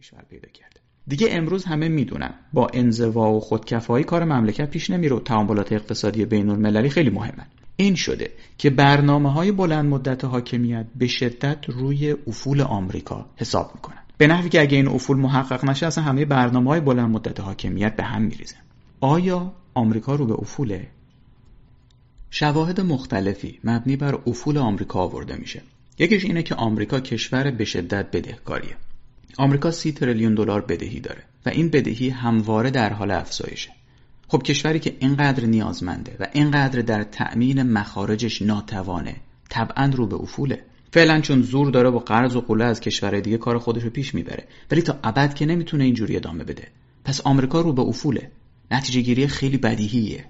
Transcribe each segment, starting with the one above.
کشور پیدا کرده دیگه امروز همه می‌دونن با انزوا و خودکفایی کار مملکت پیش نمیره و تعاملات اقتصادی بین المللی خیلی مهمه این شده که برنامه های بلند مدت حاکمیت به شدت روی افول آمریکا حساب می‌کنن. به نحوی که اگه این افول محقق نشه اصلا همه برنامه های بلند مدت حاکمیت به هم میریزن. آیا آمریکا رو به افوله شواهد مختلفی مبنی بر افول آمریکا آورده میشه. یکیش اینه که آمریکا کشور به شدت بدهکاریه. آمریکا سی تریلیون دلار بدهی داره و این بدهی همواره در حال افزایشه. خب کشوری که اینقدر نیازمنده و اینقدر در تأمین مخارجش ناتوانه طبعا رو به افوله. فعلا چون زور داره با قرض و قله از کشور دیگه کار خودش رو پیش می‌بره ولی تا ابد که نمی‌تونه اینجوری ادامه بده. پس آمریکا رو به افوله. نتیجه گیری خیلی بدیهیه.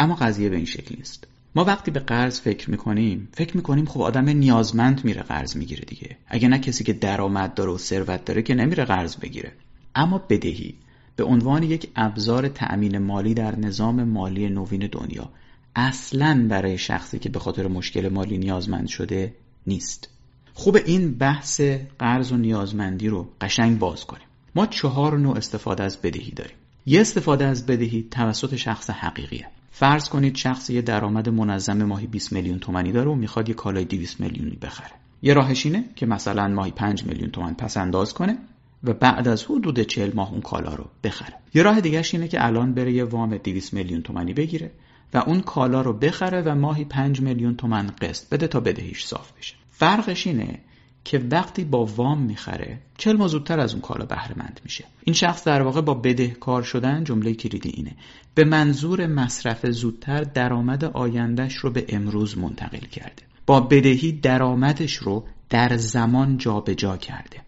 اما قضیه به این شکل نیست. ما وقتی به قرض فکر می‌کنیم فکر می‌کنیم خب آدم نیازمند میره قرض می‌گیره دیگه. اگه نه کسی که درآمد داره و ثروت داره که نمیره قرض بگیره. اما بدهی. به عنوان یک ابزار تأمین مالی در نظام مالی نوین دنیا اصلا برای شخصی که به خاطر مشکل مالی نیازمند شده نیست. خوب این بحث قرض و نیازمندی رو قشنگ باز کنیم. ما چهار نوع استفاده از بدهی داریم. یه استفاده از بدهی توسط شخص حقیقیه. فرض کنید شخص یه درآمد منظم ماهی 20 میلیون تومانی داره و می‌خواد یه کالای 200 میلیونی بخره. یه راهش اینه که مثلا ماهی 5 میلیون تومان پس انداز کنه و بعد از حدود 40 ماه اون کالا رو بخره. یه راه دیگهش اینه که الان بره یه وام 200 میلیون تومانی بگیره و اون کالا رو بخره و ماهی 5 میلیون تومن قسط بده تا بدهیش صاف بشه. فرقش اینه که وقتی با وام می‌خره چل ماه زودتر از اون کالا بهره مند میشه. این شخص در واقع با بدهکار شدن جمله کلیدی اینه. به منظور مصرف زودتر درآمد آیندهش رو به امروز منتقل کرده. با بدهی درآمدش رو در زمان جابجا جا کرده.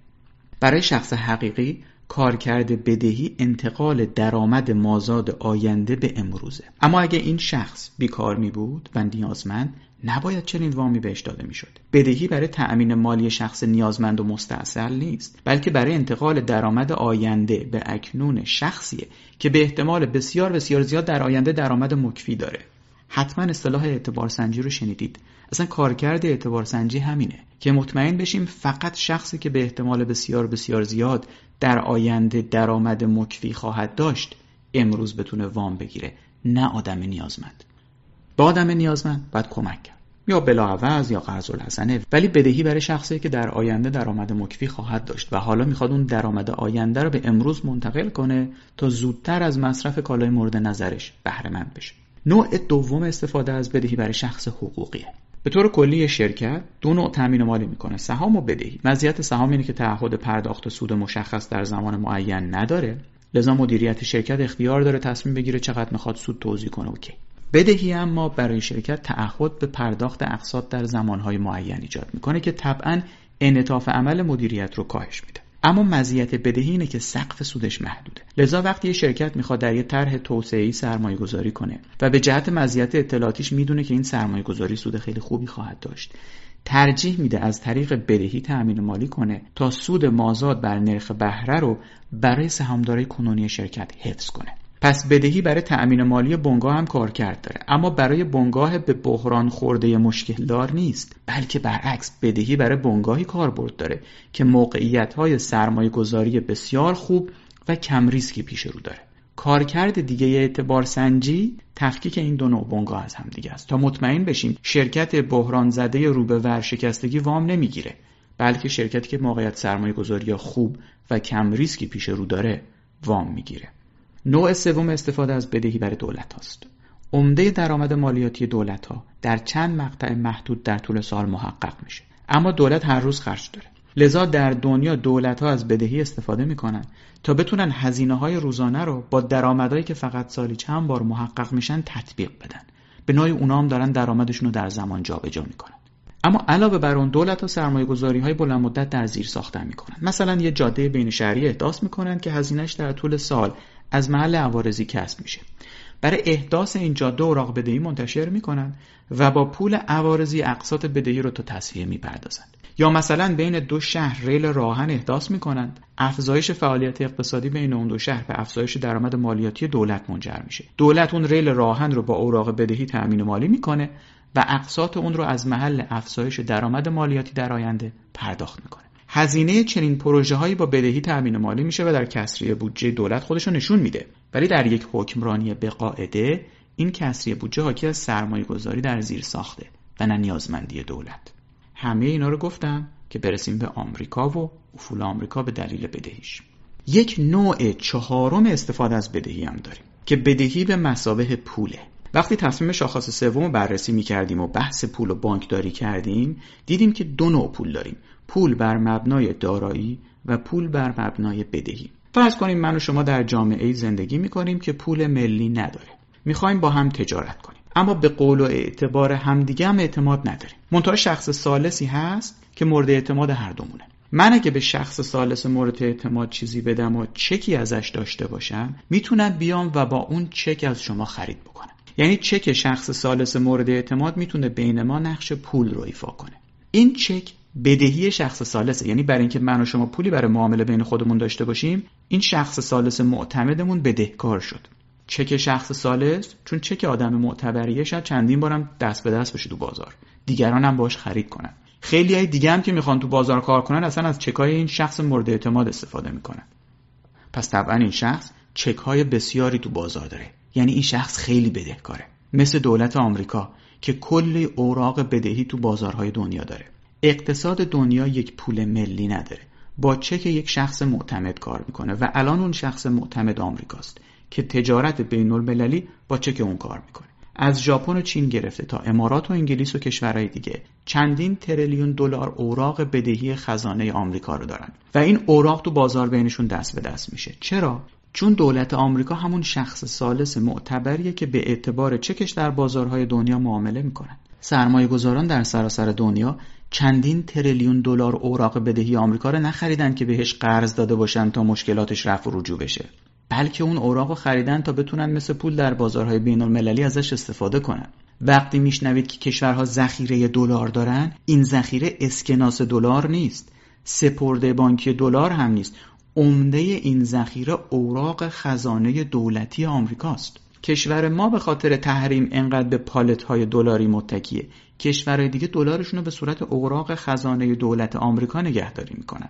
برای شخص حقیقی کارکرد بدهی انتقال درآمد مازاد آینده به امروزه. اما اگه این شخص بیکار می بود و نیازمند نباید چنین وامی بهش داده می‌شد بدهی برای تأمین مالی شخص نیازمند و مستاصل نیست بلکه برای انتقال درآمد آینده به اکنون شخصیه که به احتمال بسیار بسیار زیاد در آینده درآمد مکفی داره. حتما اصطلاح اعتبار سنجی رو شنیدید. اصلا کارکرد اعتبار سنجی همینه که مطمئن بشیم فقط شخصی که به احتمال بسیار بسیار زیاد در آینده درآمد مکفی خواهد داشت امروز بتونه وام بگیره نه آدم نیازمند. به آدم نیازمند باید کمک کرد. یا بلاعوض یا قرض الحسنه ولی بدهی برای شخصی که در آینده درآمد مکفی خواهد داشت و حالا می‌خواد اون درآمد آینده رو به امروز منتقل کنه تا زودتر از مصرف کالای مورد نظرش بهره مند بشه. نوع دوم استفاده از بدهی برای شخص حقوقیه. به طور کلی شرکت دو نوع تامین مالی می‌کنه سهام و بدهی. مزیت سهام اینه که تعهد پرداخت سود مشخص در زمان معین نداره. لذا مدیریت شرکت اختیار داره تصمیم بگیره چقدر می‌خواد سود توزیع کنه. اوکی. بدهی اما برای شرکت تعهد به پرداخت اقساط در زمانهای معین ایجاد می‌کنه که طبعا انعطاف عمل مدیریت رو کاهش میده. اما مزیت بدهی اینه که سقف سودش محدوده. لذا وقتی یه شرکت می‌خواد در یه طرح توسعه‌ای سرمایه گذاری کنه و به جهت مزیت اطلاعاتیش می‌دونه که این سرمایه گذاری سود خیلی خوبی خواهد داشت ترجیح میده از طریق بدهی تأمین مالی کنه تا سود مازاد بر نرخ بهره رو برای سهامدارای کنونی شرکت حفظ کنه. پس بدهی برای تأمین مالی بنگاه هم کارکرد داره. اما برای بنگاه به بحران خورده مشکل دار نیست بلکه برعکس بدهی برای بنگاهی کاربرد داره که موقعیت های سرمایه گذاری بسیار خوب و کم ریسکی پیش رو داره. کارکرد دیگه اعتبار سنجی تفکیک این دو نوع بنگاه از هم دیگه است. تا مطمئن بشیم شرکت بحران زده رو به ورشکستگی وام نمی‌گیره بلکه شرکتی که موقعیت سرمایه گذاری خوب و کم ریسکی پیش رو داره وام می‌گیره. نوع سوم استفاده از بدهی برای دولت هاست. عمده درآمد مالیاتی دولت ها در چند مقطع محدود در طول سال محقق میشه. اما دولت هر روز خرج داره. لذا در دنیا دولت ها از بدهی استفاده می‌کنن تا بتونن هزینه های روزانه رو با درآمدهایی که فقط سالی چند بار محقق میشن تطبیق بدن. به نوعی اونا هم دارن درآمدشون رو در زمان جابجا می‌کنن. اما علاوه بر اون دولت ها سرمایه گذاری های بلند مدت در زیر ساختن می‌کنن مثلا یه جاده بین شهری احداث می‌کنن که هزینهش در طول سال از محل عوارضی کسب میشه. برای احداث این جاده اوراق بدهی منتشر می‌کنن و با پول عوارضی اقساط بدهی رو تا تصفیه می‌پردازند یا مثلا بین دو شهر ریل راهن احداث می‌کنند. افزایش فعالیت اقتصادی بین اون دو شهر به افزایش درآمد مالیاتی دولت منجر میشه. دولت اون ریل راهن رو با اوراق بدهی تأمین مالی می‌کنه و اقساط اون رو از محل افزایش درآمد مالیاتی در آینده پرداخت می‌کنه. هزینه چنین پروژه هایی با بدهی تامین مالی میشه و در کسری بودجه دولت خودش نشون میده. ولی در یک حکمرانی به قاعده این کسری بودجه حاکی از سرمایه گذاری در زیر ساخته و نه نیازمندی دولت. همه اینا رو گفتم که برسیم به آمریکا و افول آمریکا به دلیل بدهیش. یک نوع چهارم استفاده از بدهی هم داریم که بدهی به مسابه پوله. وقتی تصمیم شاخص سوم بررسی می کردیم و بحث پول و بانکداری کردیم دیدیم که دو نوع پول داریم. پول بر مبنای دارایی و پول بر مبنای بدهی. فرض کنیم من و شما در جامعه زندگی می کنیم که پول ملی نداره. می‌خوایم با هم تجارت کنیم. اما به قول و اعتبار همدیگه هم اعتماد نداریم. منتها شخص سالسی هست که مورد اعتماد هر دومونه. من اگه به شخص سالس مورد اعتماد چیزی بدم و چکی ازش داشته باشم می‌تونم بیام و با اون چک از شما خرید بکنم. یعنی چک شخص سالس مورد اعتماد می‌تونه بین ما نقش پول رو ایفا کنه. این چک بدهی شخص سالسه یعنی برای اینکه من و شما پولی برای معامله بین خودمون داشته باشیم این شخص سالس معتمدمون بدهکار شد. چک شخص سالس چون چک آدم معتبریه شاید چندین بارم دست به دست بشه تو بازار. دیگران هم باش خرید کنن. خیلی های دیگه هم که می‌خوان تو بازار کار کنن اصلا از چکای این شخص مورد اعتماد استفاده می‌کنن. پس طبعا این شخص چک های بسیاری تو بازار داره. یعنی این شخص خیلی بدهکاره. مثل دولت آمریکا. که کلی اوراق بدهی تو بازارهای دنیا داره. اقتصاد دنیا یک پول ملی نداره. با چک یک شخص معتمد کار می‌کنه و الان اون شخص معتمد آمریکاست که تجارت بین المللی با چک اون کار می‌کنه. از ژاپن و چین گرفته تا امارات و انگلیس و کشورهای دیگه چندین تریلیون دلار اوراق بدهی خزانه آمریکا رو دارن. و این اوراق تو بازار بینشون دست به دست میشه. چرا؟ چون دولت آمریکا همون شخص سالس معتبریه که به اعتبار چکش در بازارهای دنیا معامله می‌کنن سرمایه گذاران در سراسر دنیا چندین تریلیون دلار اوراق بدهی آمریکا رو نخریدن که بهش قرض داده باشن تا مشکلاتش رفع و رجوع بشه. بلکه اون اوراق رو خریدن تا بتونن مثل پول در بازارهای بین المللی ازش استفاده کنن. وقتی میشنوید که کشورها ذخیره دلار دارن این ذخیره اسکناس دلار نیست. سپرده بانکی دلار هم نیست. عمده این ذخیره اوراق خزانه دولتی آمریکاست. کشور ما به خاطر تحریم انقدر به پالت های دلاری متکیه. کشورهای دیگه دلارشون رو به صورت اوراق خزانه دولت آمریکا نگهداری می‌کنن.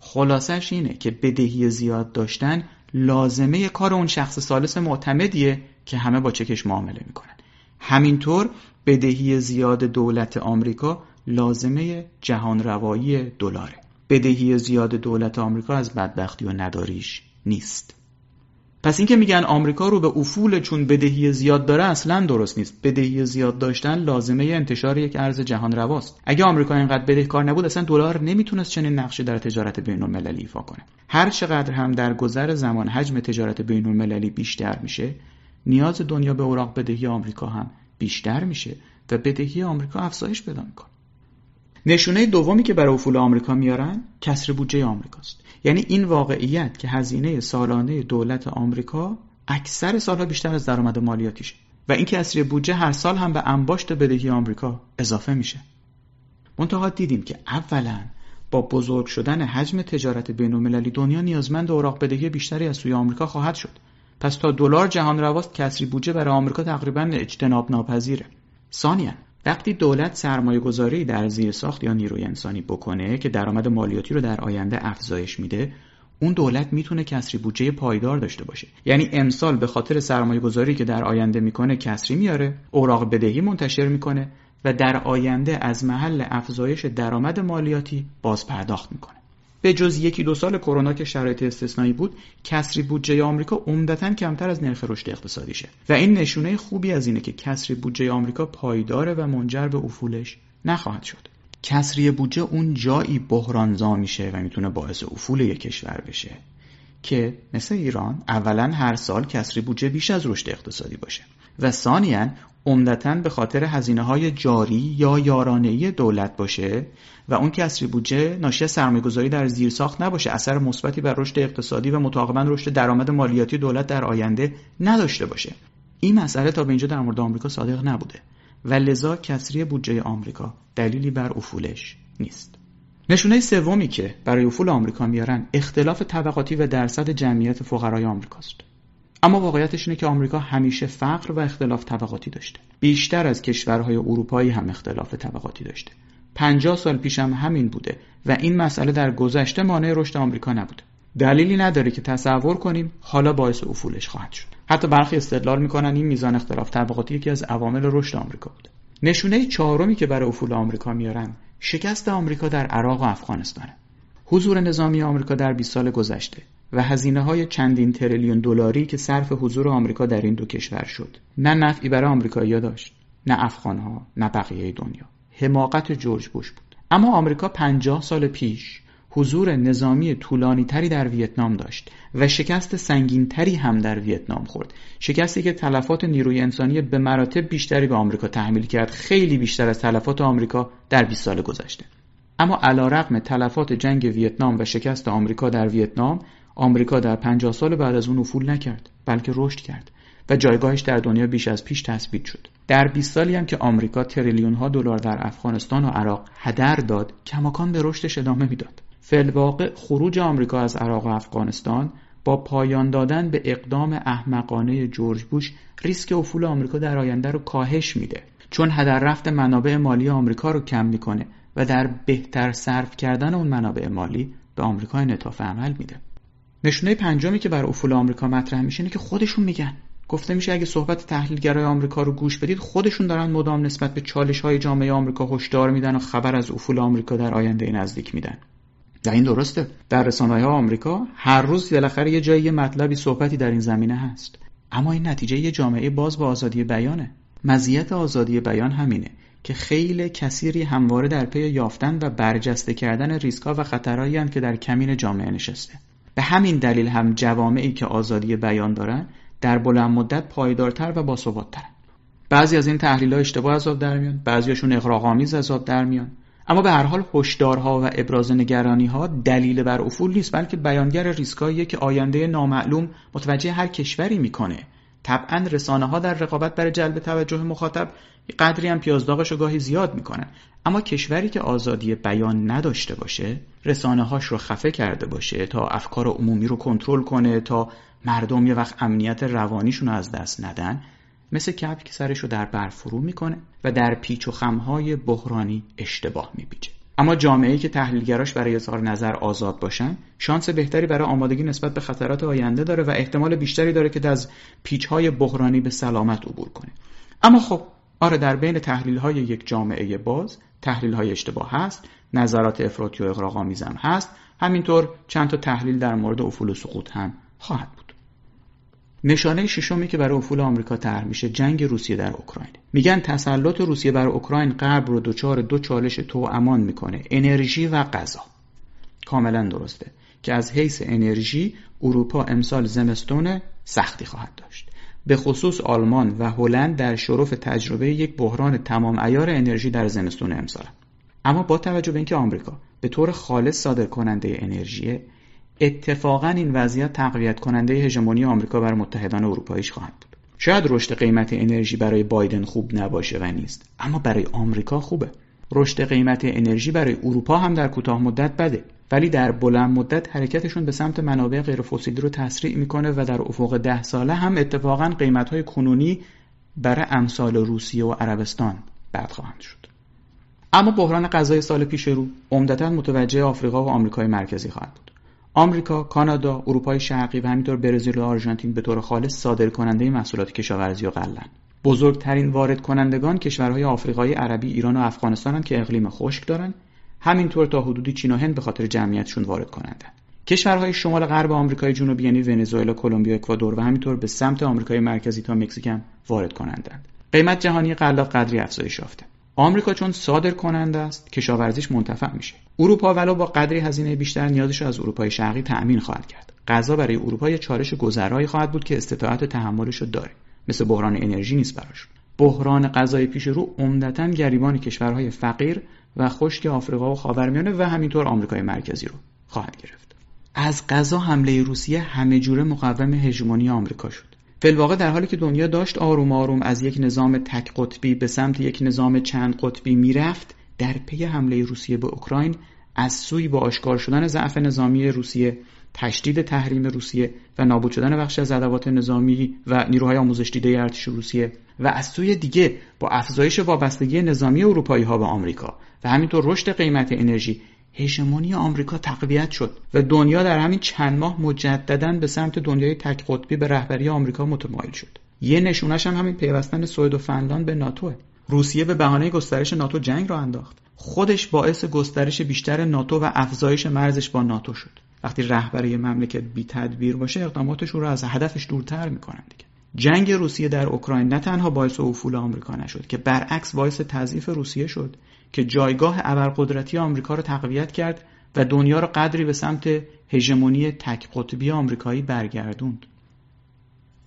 خلاصش اینه که بدهی زیاد داشتن لازمه کار اون شخص سالس معتمدیه که همه با چکش معامله می‌کنن. همینطور بدهی زیاد دولت آمریکا لازمه جهان روایی دلاره. بدهی زیاد دولت آمریکا از بدبختی و نداریش نیست. پس اینکه میگن آمریکا رو به افول چون بدهی زیاد داره اصلا درست نیست. بدهی زیاد داشتن لازمه انتشار یک ارز جهان رواست. اگه آمریکا اینقدر بدهکار نبود اصلا دلار نمی‌تونست چنین نقشی در تجارت بین المللی ایفا کنه. هر چقدر هم در گذر زمان حجم تجارت بین المللی بیشتر میشه نیاز دنیا به اوراق بدهی آمریکا هم بیشتر میشه و بدهی آمریکا افزایش پیدا می‌کنه. نشونه دومی که برای افول آمریکا میارن کسر بودجه آمریکاست. یعنی این واقعیت که هزینه سالانه دولت آمریکا اکثر سالها بیشتر از درآمد مالیاتیشه و این کسری بودجه هر سال هم به انباشت بدهی آمریکا اضافه میشه. منتها دیدیم که اولا با بزرگ شدن حجم تجارت بین دنیا نیازمند اوراق بدهی بیشتری از سوی آمریکا خواهد شد. پس تا دلار جهان رواست کسری بودجه برای آمریکا تقریبا اجتناب ناپذیره ثانیا وقتی دولت سرمایه گذاری در زیر ساخت یا نیروی انسانی بکنه که درآمد مالیاتی رو در آینده افزایش میده اون دولت می‌تونه کسری بودجه پایدار داشته باشه. یعنی امسال به خاطر سرمایه گذاری که در آینده می‌کنه کسری میاره اوراق بدهی منتشر می‌کنه و در آینده از محل افزایش درآمد مالیاتی باز پرداخت می‌کنه. به جز یکی دو سال کرونا که شرایط استثنایی بود کسری بودجه آمریکا عمدتا کمتر از نرخ رشد اقتصادیشه. و این نشونه خوبی از اینه که کسری بودجه آمریکا پایداره و منجر به افولش نخواهد شد. کسری بودجه اون جایی بحرانزا میشه و می‌تونه باعث افول یک کشور بشه که مثل ایران اولا هر سال کسری بودجه بیش از رشد اقتصادی باشه. و ثانیا عمدتا به خاطر هزینه های جاری یا یارانه دولت باشه و اون کسری بودجه ناشی از سرمایه‌گذاری در زیرساخت نباشه اثر مثبتی بر رشد اقتصادی و متعاقبا رشد درآمد مالیاتی دولت در آینده نداشته باشه. این مسئله تا به اینجا در مورد آمریکا صادق نبوده و لذا کسری بودجه آمریکا دلیلی بر افولش نیست. نشونه سومی که برای افول آمریکا میارن اختلاف طبقاتی و درصد جمعیت فقرای آمریکاست. اما واقعیتش اینه که آمریکا همیشه فقر و اختلاف طبقاتی داشته. بیشتر از کشورهای اروپایی هم اختلاف طبقاتی داشته. 50 سال پیش هم همین بوده و این مسئله در گذشته مانع رشد آمریکا نبوده. دلیلی نداره که تصور کنیم حالا باعث افولش خواهد شد. حتی برخی استدلال می‌کنن این میزان اختلاف طبقاتی یکی از عوامل رشد آمریکا بوده. نشونه چهارمی که برای افول آمریکا میارن شکست آمریکا در عراق و افغانستانه. حضور نظامی آمریکا در 20 سال گذشته و هزینه های چندین تریلیون دلاری که صرف حضور آمریکا در این دو کشور شد. نه نفعی برای آمریکایی‌ها داشت نه افغانها نه بقیه دنیا. حماقت جورج بوش بود. اما آمریکا 50 سال پیش حضور نظامی طولانی تری در ویتنام داشت و شکست سنگین تری هم در ویتنام خورد. شکستی که تلفات نیروی انسانی به مراتب بیشتری به آمریکا تحمیل کرد خیلی بیشتر از تلفات آمریکا در 20 سال گذشته. اما علیرغم تلفات جنگ ویتنام و شکست آمریکا در ویتنام آمریکا در 50 سال بعد از اون افول نکرد بلکه رشد کرد و جایگاهش در دنیا بیش از پیش تثبیت شد. در 20 سالی هم که آمریکا تریلیون ها دلار در افغانستان و عراق هدر داد کماکان به رشدش ادامه می‌داد. فلواقع خروج آمریکا از عراق و افغانستان با پایان دادن به اقدام احمقانه جورج بوش ریسک افول آمریکا در آینده رو کاهش میده. چون هدر رفت منابع مالی آمریکا رو کم می‌کنه و در بهتر صرف کردن اون منابع مالی به آمریکا انعطاف عمل میده. نشونه پنجمی که بر افول آمریکا مطرح میشه اینه که خودشون میگن. گفته میشه اگه صحبت تحلیلگرای آمریکا رو گوش بدید خودشون دارن مدام نسبت به چالش های جامعه آمریکا هشدار میدن و خبر از افول آمریکا در آینده نزدیک میدن. و این درسته. در رسانه ها آمریکا هر روز بالاخره یه جایی یه مطلبی صحبتی در این زمینه هست. اما این نتیجه یه جامعه باز با آزادی بیانه. مزیت آزادی بیان همینه که خیلی کثیری همواره در پی یافتن و برجسته کردن ریسکا و خطرهایی که در کمین جامعه نشسته. به همین دلیل هم جوامعی که آزادی بیان دارن در بلند مدت پایدارتر و باثباتترن بعضی از این تحلیل ها اشتباه از آب در میان بعضیاشون اغراق‌آمیز از آب در میان. اما به هر حال هشدارها و ابراز نگرانی ها دلیل بر افول نیست بلکه بیانگر ریسکاییه که آینده نامعلوم متوجه هر کشوری می‌کنه طبعا رسانه ها در رقابت برای جلب توجه مخاطب قدری هم پیازداغش رو گاهی زیاد می‌کنن. اما کشوری که آزادی بیان نداشته باشه رسانه هاش رو خفه کرده باشه تا افکار عمومی رو کنترل کنه تا مردم یه وقت امنیت روانیشون رو از دست ندن مثل کپ که سرش رو در برف فرو می‌کنه و در پیچ و خمهای بحرانی اشتباه میپیچه. اما جامعه‌ای که تحلیلگراش برای اظهار نظر آزاد باشن شانس بهتری برای آمادگی نسبت به خطرات آینده داره و احتمال بیشتری داره که از پیچهای بحرانی به سلامت عبور کنه. اما خب آره در بین تحلیل های یک جامعه باز تحلیل های اشتباه هست نظرات افراطی و اغراق‌آمیز هست همینطور چند تا تحلیل در مورد افول و سقوط هم خواهد نشانه ششمی که برای افول آمریکا طرح میشه جنگ روسیه در اوکراین. میگن تسلط روسیه بر اوکراین غرب رو دچار دو چالش تو امان می‌کنه انرژی و غذا. کاملا درسته که از حیث انرژی اروپا امسال زمستون سختی خواهد داشت. به خصوص آلمان و هلند در شرف تجربه یک بحران تمام ایار انرژی در زمستون امسال. اما با توجه به اینکه آمریکا به طور خالص صادر کننده انرژی اتفاقا این وضعیت تقویت کننده هژمونی آمریکا بر متحدان اروپاییش خواهد بود. شاید رشد قیمت انرژی برای بایدن خوب نباشه و نیست اما برای آمریکا خوبه. رشد قیمت انرژی برای اروپا هم در کوتاه مدت بده ولی در بلند مدت حرکتشون به سمت منابع غیر فسیلی رو تسریع می‌کنه و در افق ده ساله هم اتفاقا قیمت های کنونی برای امثال روسیه و عربستان بد خواهند شد. اما بحران غذای سال پیش رو عمدتا متوجه آفریقا و آمریکای مرکزی خواهد بود. آمریکا، کانادا، اروپای شرقی و همینطور برزیل و آرژانتین به طور خالص صادر کننده محصولات کشاورزی و غلن. بزرگترین وارد کنندگان کشورهای آفریقای عربی، ایران و افغانستان که اقلیم خشک دارن، همینطور تا حدودی چین و هند به خاطر جمعیتشون وارد کنندن. کشورهای شمال غرب آمریکای جنوبی یعنی ونزوئلا، کلمبیا، اکوادور و همینطور به سمت آمریکای مرکزی تا مکزیک هم وارد کنندند. قیمت جهانی غلات قدری افزایش یافته. آمریکا چون صادر کننده است کشاورزیش منتفع میشه. اروپا ولو با قدری هزینه بیشتر نیازش از اروپای شرقی تأمین خواهد کرد. غذا برای اروپا یه چالش گذرایی خواهد بود که استطاعت تحملش رو داره. مثل بحران انرژی نیست براش. بحران غذای پیش رو عمدتا گریبان کشورهای فقیر و خشک آفریقا و خاورمیانه و همینطور آمریکای مرکزی رو خواهد گرفت. از غذا حمله روسیه همه جوره مقوم هژمونی آمریکا شد. فلواقع در حالی که دنیا داشت آروم آروم از یک نظام تک قطبی به سمت یک نظام چند قطبی می‌رفت در پی حمله روسیه به اوکراین از سوی با آشکار شدن ضعف نظامی روسیه تشدید تحریم روسیه و نابود شدن بخش از ادوات نظامی و نیروهای آموزش دیده ارتش روسیه و از سوی دیگه با افزایش وابستگی نظامی اروپایی ها به آمریکا و همینطور رشد قیمت انرژی هژمونی آمریکا تقویت شد و دنیا در همین چند ماه مجددا به سمت دنیای تک قطبی به رهبری آمریکا متمایل شد. یه نشونش هم همین پیوستن سوئد و فنلاند به ناتوه روسیه به بهانه گسترش ناتو جنگ را انداخت. خودش باعث گسترش بیشتر ناتو و افزایش مرزش با ناتو شد. وقتی رهبری مملکت بی تدبیر باشه اقداماتش رو از هدفش دورتر می‌کنن دیگه. جنگ روسیه در اوکراین نه تنها باعث افول آمریکا نشد که برعکس باعث تضعیف روسیه شد که جایگاه ابرقدرتی آمریکا را تقویت کرد و دنیا را قدری به سمت هژمونی تک قطبی آمریکایی برگردوند.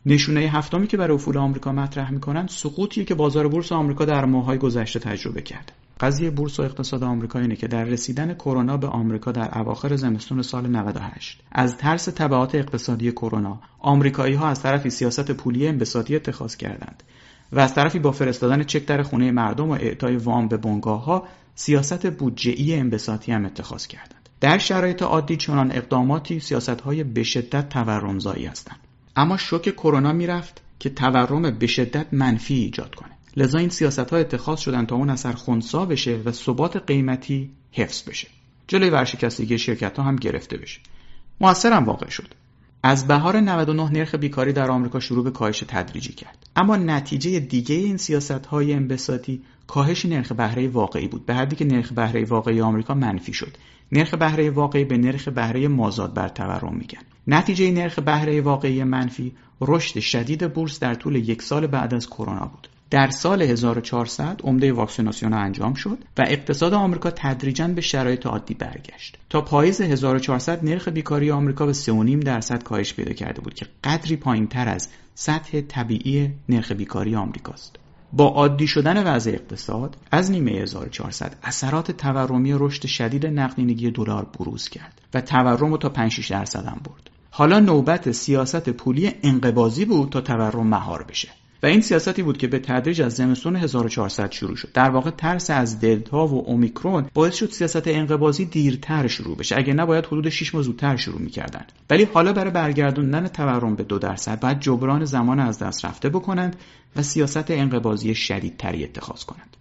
نشونه هفتمی که برای افول آمریکا مطرح می‌کنند سقوطی که بازار بورس آمریکا در ماههای گذشته تجربه کرد. قضیه بورس و اقتصاد آمریکا اینه که در رسیدن کرونا به آمریکا در اواخر زمستون سال 98 از ترس تبعات اقتصادی کرونا آمریکایی ها از طرفی سیاست پولی انبساطی اتخاذ کردند. و از طرفی با فرستادن چک در خونه مردم و اعطای وام به بنگاه ها سیاست بودجه‌ای انبساطی هم اتخاذ کردند. در شرایط عادی چنان اقداماتی سیاست های به شدت تورمزایی هستند. اما شوک کرونا می‌رفت که تورم به شدت منفی ایجاد کنه. لذا این سیاست ها اتخاذ شدن تا اون اثر خونسا بشه و ثبات قیمتی حفظ بشه. جلوی ورشکستگی شرکت ها هم گرفته بشه. موثر هم واقع شد. از بهار 99 نرخ بیکاری در آمریکا شروع به کاهش تدریجی کرد. اما نتیجه دیگه این سیاست های انبساطی کاهش نرخ بهره واقعی بود به حدی که نرخ بهره واقعی آمریکا منفی شد. نرخ بهره واقعی به نرخ بهره مازاد بر تورم میگن. نتیجه نرخ بهره واقعی منفی رشد شدید بورس در طول یک سال بعد از کرونا بود. در سال 1400 عمده واکسیناسیون انجام شد و اقتصاد آمریکا تدریجا به شرایط عادی برگشت. تا پاییز 1400 نرخ بیکاری آمریکا به 3.5 درصد کاهش پیدا کرده بود که قدری پایین تر از سطح طبیعی نرخ بیکاری آمریکاست. با عادی شدن وضع اقتصاد از نیمه 1400 اثرات تورمی رشد شدید نقدینگی دلار بروز کرد و تورم رو تا 5 6 درصد هم برد. حالا نوبت سیاست پولی انقباضی بود تا تورم مهار بشه. و این سیاستی بود که به تدریج از زمستون 1400 شروع شد. در واقع ترس از دلتا و اومیکرون باعث شد سیاست انقباضی دیرتر شروع بشه. اگه نباید حدود 6 ماه زودتر شروع می‌کردن. ولی حالا برای برگردوندن تورم به دو درصد باید جبران زمان از دست رفته بکنند و سیاست انقباضی شدیدتری اتخاذ کنند.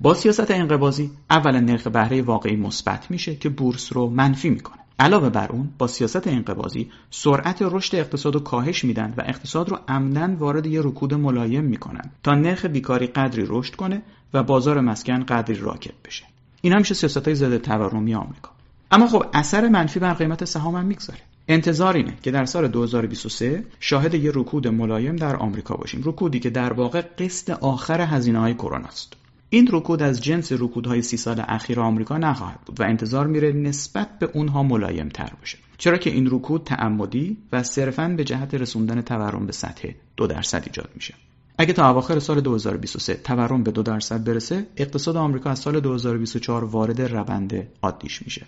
با سیاست انقباضی اولا نرخ بهره واقعی مثبت میشه که بورس رو منفی می‌کنه. علاوه بر اون با سیاست انقباضی سرعت رشد اقتصاد رو کاهش میدن و اقتصاد رو عمدن وارد یه رکود ملایم می‌کنن تا نرخ بیکاری قدری رشد کنه و بازار مسکن قدری راکت بشه. این میشه سیاست های ضد تورمی آمریکا. اما خب اثر منفی بر قیمت سهام هم می‌گذاره. انتظار اینه که در سال 2023 شاهد یه رکود ملایم در آمریکا باشیم. رکودی که در واقع قسط آخر هزینه های کرونا است. این رکود از جنس رکودهای سی سال اخیر آمریکا نخواهد بود و انتظار میره نسبت به اونها ملایم تر باشه. چرا که این رکود تعمدی و صرفا به جهت رسوندن تورم به سطح دو درصد ایجاد میشه. اگه تا اواخر سال 2023 تورم به دو درصد برسه اقتصاد آمریکا از سال 2024 وارد روند عادیش میشه.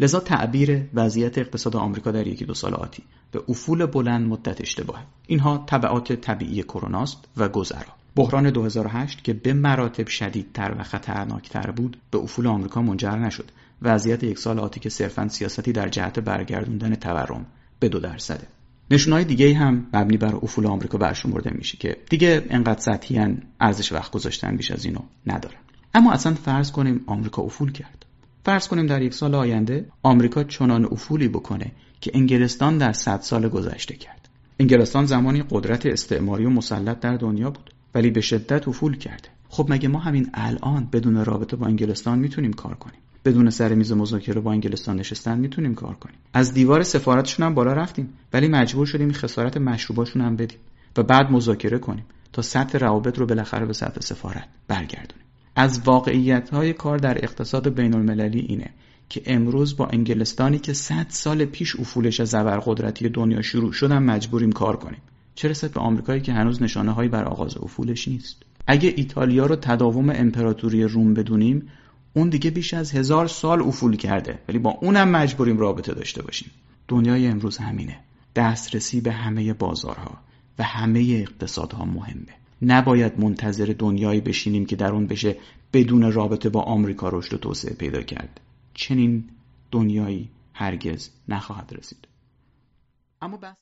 لذا تعبیر وضعیت اقتصاد آمریکا در یکی دو سال آتی به افول بلند مدت اشتباهه. اینها تبعات طبیعی کروناست و گذرا. بحران 2008 که به مراتب شدیدتر و خطرناکتر بود به افول آمریکا منجر نشد. وضعیت یک سال آتی که صرفا سیاستی در جهت برگردوندن تورم به دو درصده. نشونهای دیگه هم مبنی بر افول آمریکا برشمرده میشه که دیگه انقدر سطحی ارزش وقت گذاشتن بیش از اینو ندارن اما اصلا فرض کنیم آمریکا افول کرد. فرض کنیم در یک سال آینده آمریکا چنان افولی بکنه که انگلستان در صد سال گذشته کرد. انگلستان زمانی قدرت استعماری و مسلط در دنیا بود. ولی به شدت افول کرده. خب مگه ما همین الان بدون رابطه با انگلستان می‌تونیم کار کنیم؟ بدون سر میز مذاکره با انگلستان نشستن می‌تونیم کار کنیم؟ از دیوار سفارتشون هم بالا رفتیم ولی مجبور شدیم خسارت مشروباشون هم بدیم و بعد مذاکره کنیم تا سطح روابط رو بالاخره به سطح سفارت برگردونیم. از واقعیت های کار در اقتصاد بین المللی اینه که امروز با انگلستانی که 100 سال پیش افولش از قدرتی دنیا شروع شدن مجبوریم کار کنیم. چه رسد به آمریکایی که هنوز نشانه هایی بر آغاز افولش نیست؟ اگه ایتالیا رو تداوم امپراتوری روم بدونیم اون دیگه بیش از هزار سال افول کرده. ولی با اونم مجبوریم رابطه داشته باشیم. دنیای امروز همینه. دسترسی به همه بازارها و همه اقتصادها مهمه. نباید منتظر دنیایی بشینیم که در اون بشه بدون رابطه با آمریکا رشد و توسعه پیدا کرد. چنین دنیایی هرگز نخواهد رسید. اما بحث